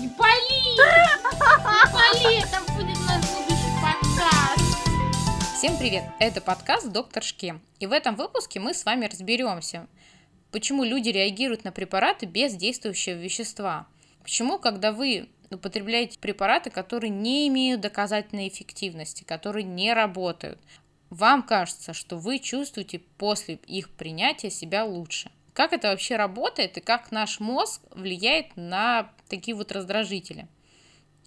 Не пали! Не пали! Это будет наш будущий подкаст! Всем привет! Это подкаст «Доктор Шкем». И в этом выпуске мы с вами разберемся, почему люди реагируют на препараты без действующего вещества. Почему, когда вы употребляете препараты, которые не имеют доказательной эффективности, которые не работают, вам кажется, что вы чувствуете после их принятия себя лучше. Как это вообще работает и как наш мозг влияет на такие вот раздражители?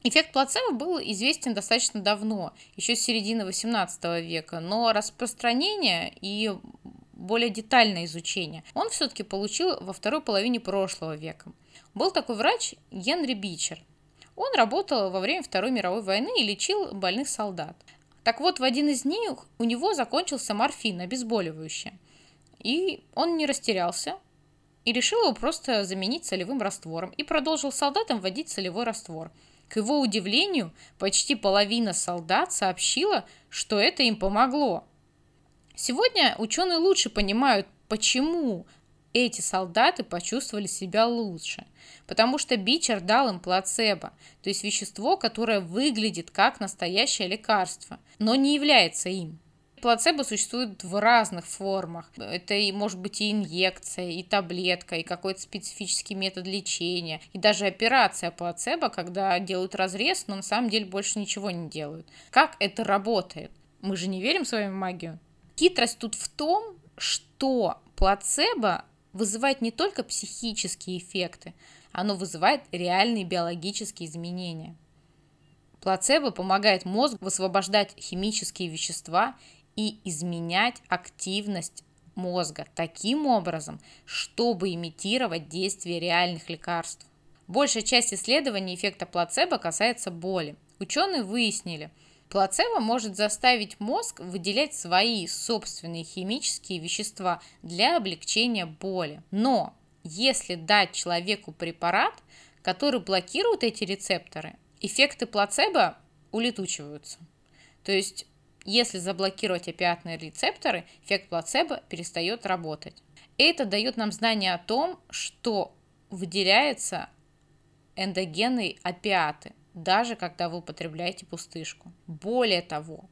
Эффект плацебо был известен достаточно давно, еще с середины 18 века, но распространение и более детальное изучение он все-таки получил во второй половине прошлого века. Был такой врач Генри Бичер. Он работал во время Второй мировой войны и лечил больных солдат. Так вот, в один из них у него закончился морфин, обезболивающее. И он не растерялся и решил его просто заменить солевым раствором и продолжил солдатам вводить солевой раствор. К его удивлению, почти половина солдат сообщила, что это им помогло. Сегодня ученые лучше понимают, почему эти солдаты почувствовали себя лучше, потому что Бичер дал им плацебо, то есть вещество, которое выглядит как настоящее лекарство, но не является им. Плацебо существует в разных формах. Это и может быть и инъекция, и таблетка, и какой-то специфический метод лечения, и даже операция плацебо, когда делают разрез, но на самом деле больше ничего не делают. Как это работает? Мы же не верим в свою магию. Хитрость тут в том, что плацебо вызывает не только психические эффекты, оно вызывает реальные биологические изменения. Плацебо помогает мозгу высвобождать химические вещества и изменять активность мозга таким образом, чтобы имитировать действие реальных лекарств. Большая часть исследований эффекта плацебо касается боли. Ученые выяснили – Плацебо может заставить мозг выделять свои собственные химические вещества для облегчения боли. Но если дать человеку препарат, который блокирует эти рецепторы, эффекты плацебо улетучиваются. То есть, если заблокировать опиатные рецепторы, эффект плацебо перестает работать. Это дает нам знание о том, что выделяются эндогенные опиаты – даже когда вы употребляете пустышку. Более того,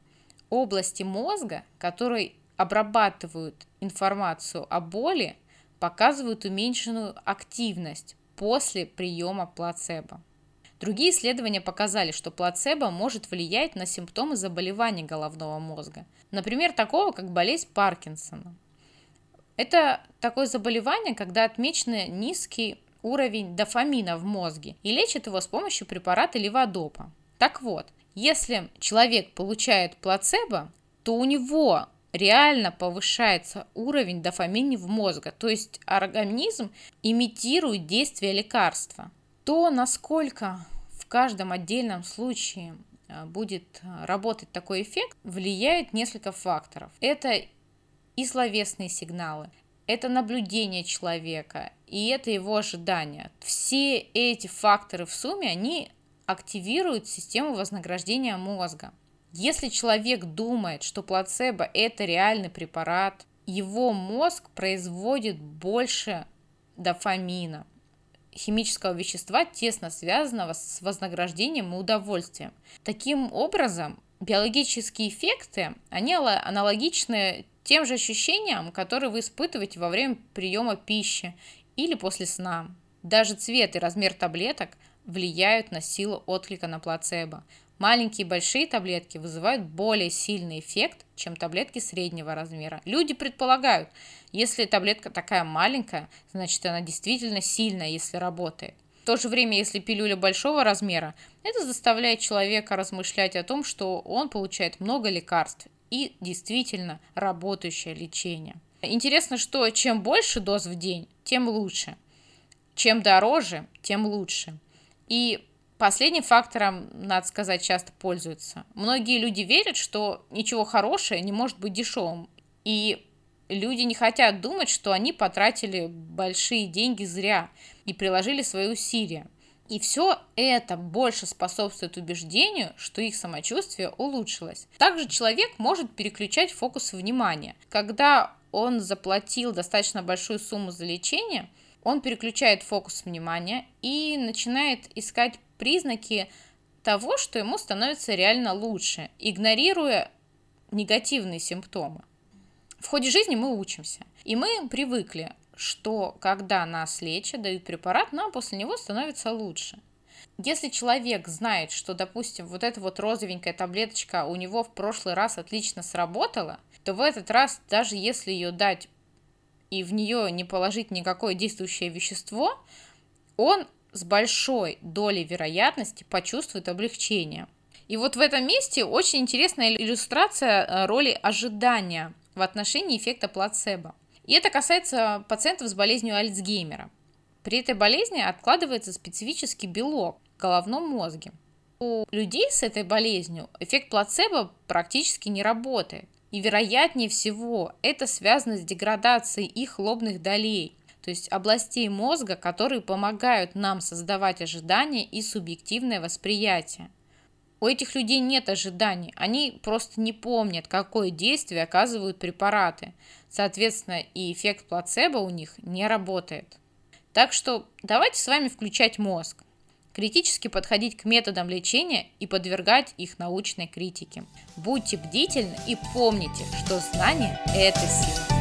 области мозга, которые обрабатывают информацию о боли, показывают уменьшенную активность после приема плацебо. Другие исследования показали, что плацебо может влиять на симптомы заболеваний головного мозга, например, такого, как болезнь Паркинсона. Это такое заболевание, когда отмечены низкий уровень дофамина в мозге и лечит его с помощью препарата леводопа. Так вот, если человек получает плацебо, то у него реально повышается уровень дофамина в мозге, то есть организм имитирует действие лекарства. То, насколько в каждом отдельном случае э, будет э, работать такой эффект, влияет несколько факторов. Это и словесные сигналы, это наблюдение человека, и это его ожидания. Все эти факторы в сумме, они активируют систему вознаграждения мозга. Если человек думает, что плацебо – это реальный препарат, его мозг производит больше дофамина, химического вещества, тесно связанного с вознаграждением и удовольствием. Таким образом, биологические эффекты, они аналогичны тем же ощущениям, которые вы испытываете во время приема пищи или после сна. Даже цвет и размер таблеток влияют на силу отклика на плацебо. Маленькие и большие таблетки вызывают более сильный эффект, чем таблетки среднего размера. Люди предполагают, если таблетка такая маленькая, значит она действительно сильная, если работает. В то же время, если пилюля большого размера, это заставляет человека размышлять о том, что он получает много лекарств и действительно работающее лечение. Интересно, что чем больше доз в день, тем лучше. Чем дороже, тем лучше. И последним фактором, надо сказать, часто пользуются. Многие люди верят, что ничего хорошего не может быть дешевым. И люди не хотят думать, что они потратили большие деньги зря и приложили свои усилия. И все это больше способствует убеждению, что их самочувствие улучшилось. Также человек может переключать фокус внимания. Когда он заплатил достаточно большую сумму за лечение, он переключает фокус внимания и начинает искать признаки того, что ему становится реально лучше, игнорируя негативные симптомы. В ходе жизни мы учимся, и мы привыкли, что когда нас лечат, дают препарат, нам после него становится лучше. Если человек знает, что, допустим, вот эта вот розовенькая таблеточка у него в прошлый раз отлично сработала, то в этот раз, даже если ее дать и в нее не положить никакое действующее вещество, он с большой долей вероятности почувствует облегчение. И вот в этом месте очень интересная иллюстрация э, роли ожидания в отношении эффекта плацебо. И это касается пациентов с болезнью Альцгеймера. При этой болезни откладывается специфический белок в головном мозге. У людей с этой болезнью эффект плацебо практически не работает. И вероятнее всего это связано с деградацией их лобных долей, то есть областей мозга, которые помогают нам создавать ожидания и субъективное восприятие. У этих людей нет ожиданий, они просто не помнят, какое действие оказывают препараты. Соответственно, и эффект плацебо у них не работает. Так что давайте с вами включать мозг, критически подходить к методам лечения и подвергать их научной критике. Будьте бдительны и помните, что знание – это сила.